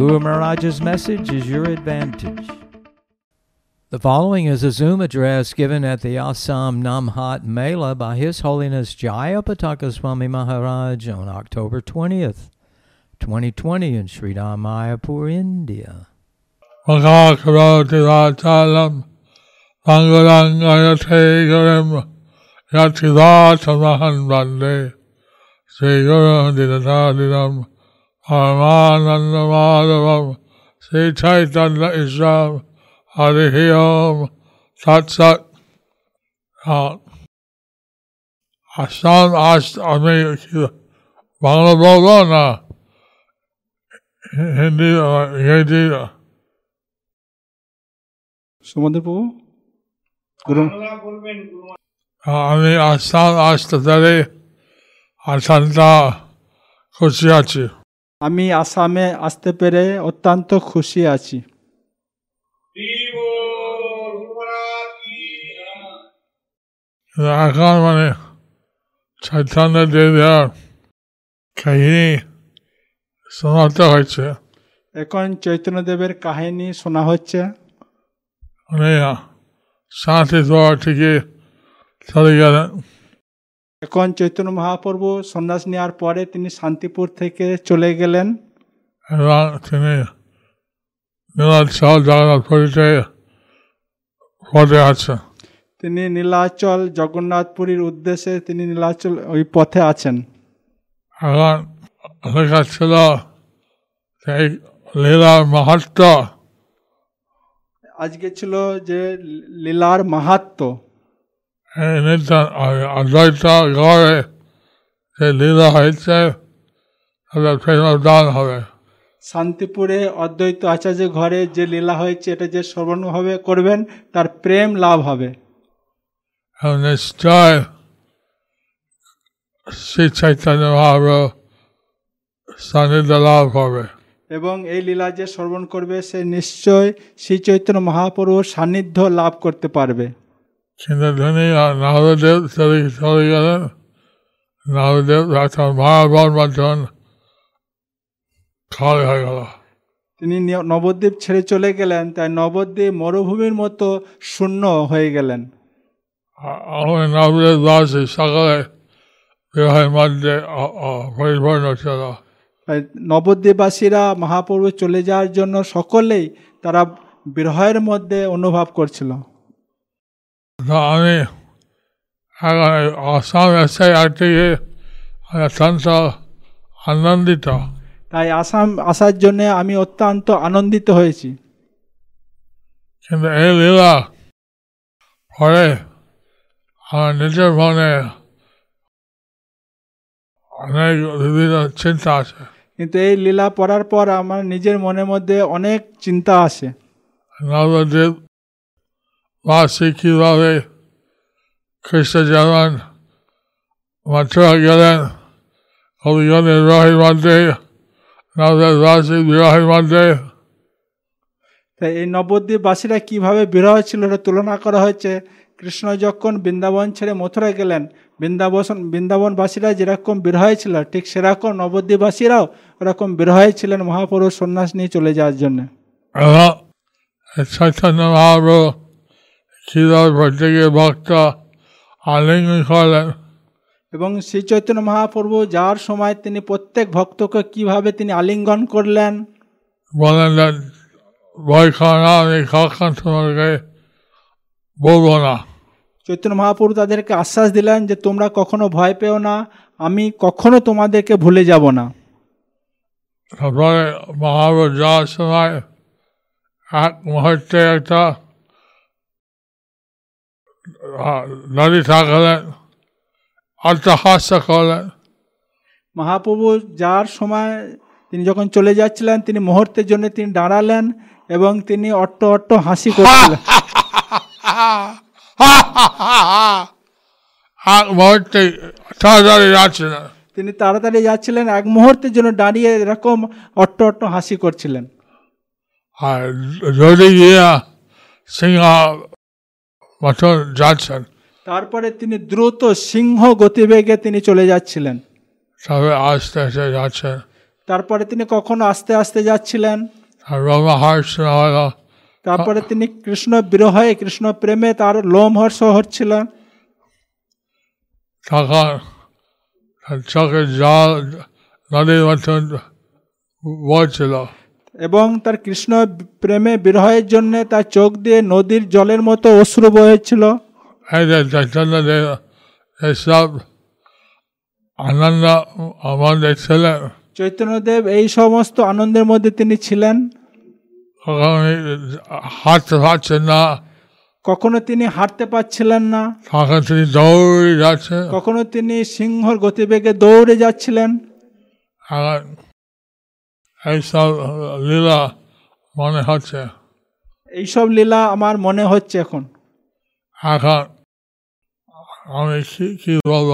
Guru Maharaj's message is your advantage. The following is a Zoom address given at the Assam Namhat Mela by His Holiness Jayapataka Swami Maharaj on October 20th, 2020 in Sri Mayapur, India. Makakarotirachalam পরমানন্দ মাধব শ্রী চৈতন্য ইসলাম হরি ওম সৎসৎ আসাম আস আমি বাংলা বলব না হিন্দি ইংরেজি আমি আসাম আসতে চাই আসানটা খুশি আছি আমি আসামে আসতে পেরে অত্যন্ত খুশি আছি। এখন মানে চৈতন্য দেবের কাহিনী শোনাতে হয়েছে। এখন চৈতন্যদেবের কাহিনী শোনা হচ্ছে। উনি শান্তি দোয়া থেকে চলে গেলেন। এখন চৈতন্য মহাপ্রভু সন্ন্যাস নেওয়ার পরে তিনি শান্তিপুর থেকে চলে গেলেন। তিনি নীলাচল জগন্নাথ পুরীতে পদে আছেন। তিনি নীলাচল জগন্নাথপুরীর উদ্দেশ্যে তিনি নীলাচল ওই পথে আছেন। এখন লেখা ছিল এই লীলার মাহাত্ম আজকে ছিল যে লীলার মাহাত্ম এই নিত্য অদ্বৈত গড়ে যে লীলা হয়েছে তাদের প্রেম দান হবে শান্তিপুরে অদ্বৈত আচার্য ঘরে যে লীলা হয়েছে এটা যে শ্রবণভাবে করবেন তার প্রেম লাভ হবে। নিশ্চয় শ্রী চৈতন্য মহাপ্রভু সান্নিধ্য লাভ হবে এবং এই লীলা যে শ্রবণ করবে সে নিশ্চয় শ্রী চৈতন্য মহাপ্রভুর সান্নিধ্য লাভ করতে পারবে। চলে চলে গেলেন খালি হয়ে গেল তিনি নবদ্বীপ ছেড়ে চলে গেলেন তাই নবদ্বীপ মরুভূমির মতো শূন্য হয়ে গেলেন। আমি নবদেব দাসী সকালে বিবাহের মধ্যে অ- অ- পরিপূর্ণ ছিল তাই নবদ্বীপবাসীরা মহাপ্রভু চলে যাওয়ার জন্য সকলেই তারা বিরহের মধ্যে অনুভব করছিল। তো আমি আসাম এসে একদিকে আমি অত্যন্ত আনন্দিত তাই আসাম আসার জন্য আমি অত্যন্ত আনন্দিত হয়েছি। কিন্তু এই লীলা পরে আমার নিজের মনে অনেক বিভিন্ন চিন্তা আছে কিন্তু এই লীলা পড়ার পর আমার নিজের মনের মধ্যে অনেক চিন্তা আসে। নবদ্বীপ বাসী কীভাবে খ্রিস্ট যেমন মথুরা গেলেন কবিগণের বিবাহের মধ্যে নবদ্বীপ বাসী বিবাহের মধ্যে তাই এই নবদ্বীপবাসীরা কীভাবে বিরহ ছিল এটা তুলনা করা হয়েছে? কৃষ্ণ যখন বৃন্দাবন ছেড়ে মথুরা গেলেন বৃন্দাবন বৃন্দাবনবাসীরা যেরকম বিরহয় ছিল ঠিক সেরকম নবদ্বীপবাসীরাও ওরকম বিরহয় ছিলেন মহাপুরুষ সন্ন্যাস নিয়ে চলে যাওয়ার জন্য। চৈতন্য মহাপ্রভু কীভাবে প্রত্যেকে ভক্ত আলিঙ্গন করলেন এবং শ্রী চৈতন্য মহাপ্রভু যাওয়ার সময় তিনি প্রত্যেক ভক্তকে কীভাবে তিনি আলিঙ্গন করলেন? বলেন ভয় খাও না আমি কখন তোমাকে বলব না। চৈতন্য মহাপ্রভু তাদেরকে আশ্বাস দিলেন যে তোমরা কখনো ভয় পেও না আমি কখনো তোমাদেরকে ভুলে যাব না। তারপরে মহাপ্রভু যাওয়ার সময় এক মুহূর্তে একটা আহ, নদী থাকলেন অট্টহাস্য করলেন মহাপ্রভু যাওয়ার সময় তিনি যখন চলে যাচ্ছিলেন তিনি মুহূর্তের জন্য তিনি দাঁড়ালেন এবং তিনি অট্ট অট্ট হাসি করছিলেন। এক মুহূর্তে তাড়াতাড়ি যাচ্ছে তিনি তাড়াতাড়ি যাচ্ছিলেন এক মুহূর্তের জন্য দাঁড়িয়ে এরকম অট্ট অট্ট হাসি করছিলেন। আর যদি গিয়া সিংহ মতন যাচ্ছেন তারপরে তিনি দ্রুত সিংহ গতিবেগে তিনি চলে যাচ্ছিলেন। সবে আস্তে আস্তে যাচ্ছেন তারপরে তিনি কখনো আস্তে আস্তে যাচ্ছিলেন। তারপরে তিনি কৃষ্ণ বিরহে কৃষ্ণ প্রেমে তার লোমহর্ষ হচ্ছিলেন তখন তার চোখে জল নদীর মতন বলছিল এবং তার কৃষ্ণ প্রেমে বিরহের জন্য তার চোখ দিয়ে নদীর জলের মতো অশ্রু চৈতন্যদেব আনন্দ আমাদের ছিলেন চৈতন্যদেব এই সমস্ত আনন্দের মধ্যে তিনি ছিলেন। হাঁটতে পারছেন না। কখনো তিনি হাঁটতে পারছিলেন না। তিনি দৌড়ে যাচ্ছে কখনো তিনি সিংহর গতিবেগে দৌড়ে যাচ্ছিলেন। এইসব লীলা মনে হচ্ছে। এইসব লীলা আমার মনে হচ্ছে এখন। এখন আমি কি বলব?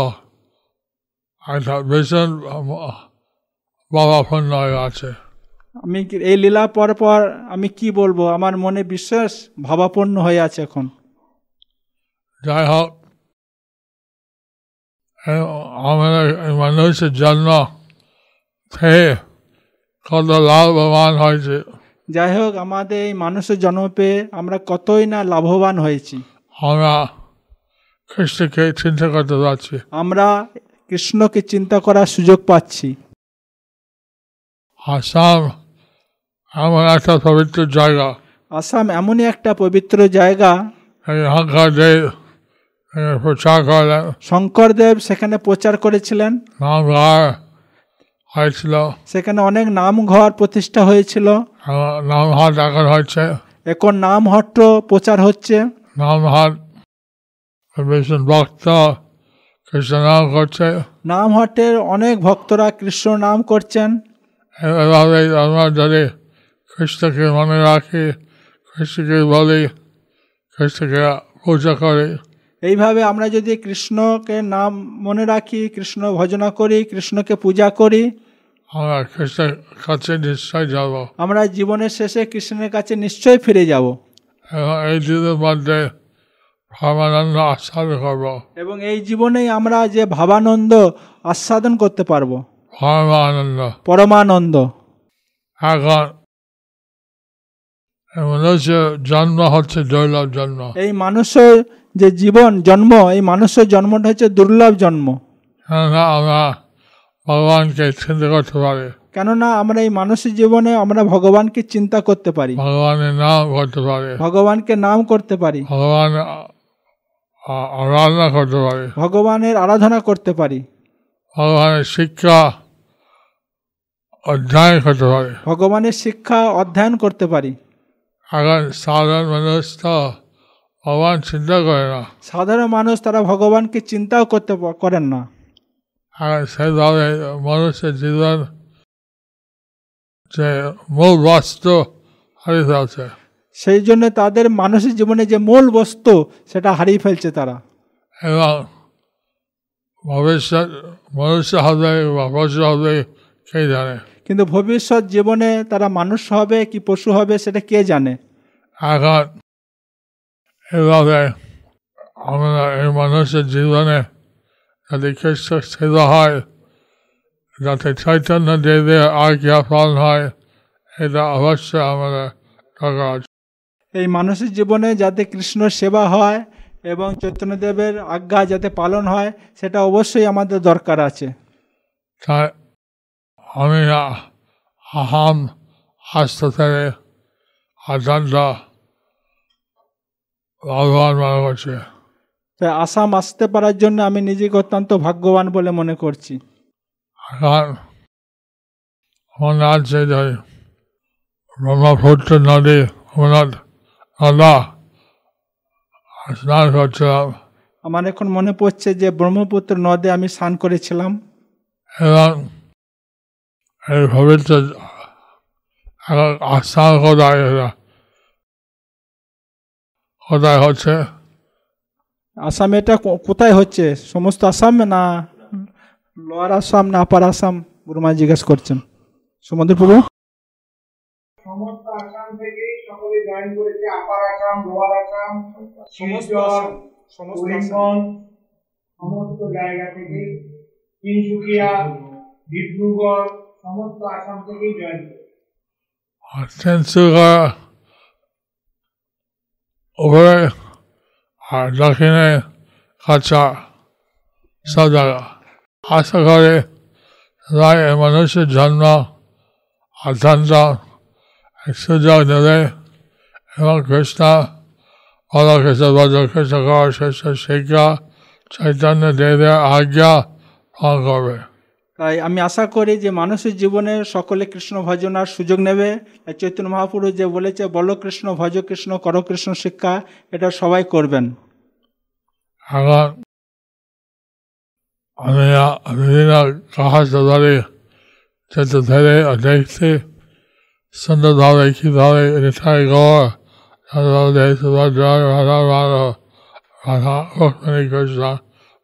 একটা ভীষণ বাবাপন্ন হয়ে আছে। আমি এই লীলা পর পর আমি কি বলব? আমার মনে বিশ্বাস ভাবাপন্ন হয়ে আছে এখন। যাই হোক আমাদের মানুষের জন্য খেয়ে কত লাভবান হয়েছে। যাই হোক আমাদের এই মানুষের জন্ম পেয়ে আমরা কতই না লাভবান হয়েছি। আমরা খ্রিস্টকে চিন্তা করতে পারছি। আমরা কৃষ্ণকে চিন্তা করার সুযোগ পাচ্ছি। আসাম এমন একটা পবিত্র জায়গা। আসাম এমনই একটা পবিত্র জায়গা। প্রচার করলেন। শঙ্করদেব সেখানে প্রচার করেছিলেন। হয়েছিল। সেখানে অনেক নাম ঘর প্রতিষ্ঠা হয়েছিল। এবং নাম হাট এখন হচ্ছে এখন নাম হট্ট প্রচার হচ্ছে। নাম হাট ভীষণ ভক্ত কৃষ্ণ নাম করছে। নাম হটের অনেক ভক্তরা কৃষ্ণ নাম করছেন। এভাবে আমরা যদি খ্রিস্টকে মনে রাখি খ্রিস্টকে বলি খ্রিস্টকে পূজা করি। এইভাবে আমরা যদি কৃষ্ণকে নাম মনে রাখি কৃষ্ণ ভজনা করি কৃষ্ণকে পূজা করি আমরা খ্রিস্টের কাছে নিশ্চয় যাব। আমরা জীবনের শেষে কৃষ্ণের কাছে নিশ্চয়ই ফিরে যাব। এবং এই দিনের মধ্যে ভাবানন্দ আস্বাদ করব। এবং এই জীবনেই আমরা যে ভাবানন্দ আস্বাদন করতে পারব। পরম আনন্দ পরমানন্দ। এখন মনুষ্য জন্ম হচ্ছে দুর্লভ জন্ম। এই মানুষের যে জীবন জন্ম এই মানুষের জন্মটা হচ্ছে দুর্লভ জন্ম। ভগবানকে চিন্তা করতে পারি। কেননা আমরা এই মানুষের জীবনে আমরা ভগবানকে চিন্তা করতে পারি। ভগবানের নাম করতে পারি। ভগবানকে নাম করতে পারি। ভগবান আরাধনা করতে পারি। ভগবানের আরাধনা করতে পারি। ভগবানের শিক্ষা অধ্যয়ন করতে পারি। ভগবানের শিক্ষা অধ্যয়ন করতে পারি। এখন সাধারণ মানুষ তো ভগবান চিন্তা করে না। সাধারণ মানুষ তারা ভগবানকে চিন্তাও করতে করেন না। সেইভাবে মানুষের জীবন যে মূল বস্তু হারিয়ে ফেলছে। সেই জন্য তাদের মানুষের জীবনে যে মূল বস্তু সেটা হারিয়ে ফেলছে তারা। এবং ভবিষ্যৎ মনুষ্য হবে বা পশু হবে কে জানে? কিন্তু ভবিষ্যৎ জীবনে তারা মানুষ হবে কি পশু হবে সেটা কে জানে? এখন এভাবে আমরা এই মানুষের জীবনে যাতে খ্রিস্ট স্থির হয় যাতে চৈতন্য দেবের আজ্ঞা পালন হয় এটা অবশ্যই আমাদের দরকার এই মানুষের জীবনে যাতে কৃষ্ণ সেবা হয় এবং চৈতন্যদেবের আজ্ঞা যাতে পালন হয় সেটা অবশ্যই আমাদের দরকার আছে। তাই আমি আহাম আসতে থেকে অত্যন্ত ভগবান মনে করছি তাই আসাম আসতে পারার জন্য আমি নিজেকে অত্যন্ত ভাগ্যবান বলে মনে করছি। ব্রহ্মপুত্র নদী নদা স্নান করছিলাম আমার এখন মনে পড়ছে যে ব্রহ্মপুত্র নদে আমি স্নান করেছিলাম। এবং এইভাবে তো এখন আসাম কোথায়? কোথায় হচ্ছে? আসামে এটা কো- কোথায় হচ্ছে? সমস্ত আসাম না লোয়ার আসাম না আপার আসাম? গুরুমা জিজ্ঞেস করছেন। সমুদ্র প্রভু? সমস্ত আসাম থেকেই সকলে জয়েন করেছে আপার আসাম লোয়ার আসাম করিমগঞ্জ সমস্ত জায়গা থেকে তিনসুকিয়া ডিব্রুগড় সমস্ত আসাম থেকেই জয়েন করেছে। তিনসুকা উপরে আর দক্ষিণে কাঁচা সব জায়গা আশা করে সবাই এই মানুষের জন্ম অত্যন্ত এক সুযোগ দেবে এবং কৃষ্ণ বল কৃষ্ণ বল কৃষ্ণ কর শেষ শিক্ষা চৈতন্য দেবে আজ্ঞা পালন করবে তাই আমি আশা করি যে মানুষের জীবনে সকলে কৃষ্ণ ভজনার সুযোগ নেবে। চৈতন্য মহাপুরুষ যে বলেছে, বলো কৃষ্ণ, ভজ কৃষ্ণ, করো কৃষ্ণ শিক্ষা এটা সবাই করবেন। গড় রাধা রাধা রাধা কৃষ্ণ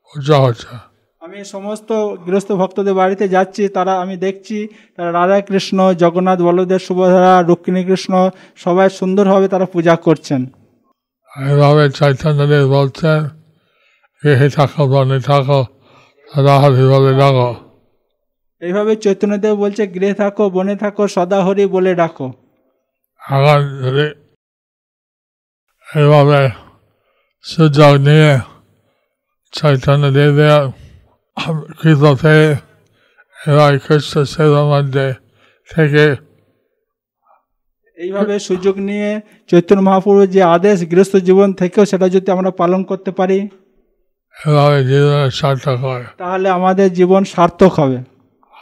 পূজা হচ্ছে। আমি সমস্ত গৃহস্থ ভক্তদের বাড়িতে যাচ্ছি তারা আমি দেখছি তারা রাধা কৃষ্ণ জগন্নাথ বলদেব সুভদ্রা রুক্মিণী কৃষ্ণ সবাই সুন্দরভাবে তারা পূজা করছেন। এইভাবে চৈতন্যদেব বলছেন হে থাকো বনে থাকো সদা হরি বলে ডাকো। এইভাবে চৈতন্যদেব বলছে গৃহে থাকো বনে থাকো সদা হরি বলে ডাকো। এখন যদি এইভাবে সুযোগ নিয়ে চৈতন্য দেবের কৃত থেকে এবার খ্রিস্ট মধ্যে থেকে এইভাবে সুযোগ নিয়ে চৈতন্য মহাপুরুষ যে আদেশ গৃহস্থ জীবন থেকেও সেটা যদি আমরা পালন করতে পারি সার্থক হয়। তাহলে আমাদের জীবন সার্থক হবে।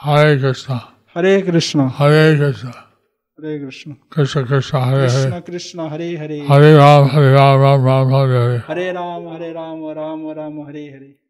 হরে কৃষ্ণ। হরে কৃষ্ণ। হরে কৃষ্ণ। হরে কৃষ্ণ। কৃষ্ণ কৃষ্ণ হরে হরে। কৃষ্ণ কৃষ্ণ হরে হরে। হরে রাম হরে রাম রাম রাম হরে হরে। হরে রাম হরে রাম রাম রাম হরে হরে।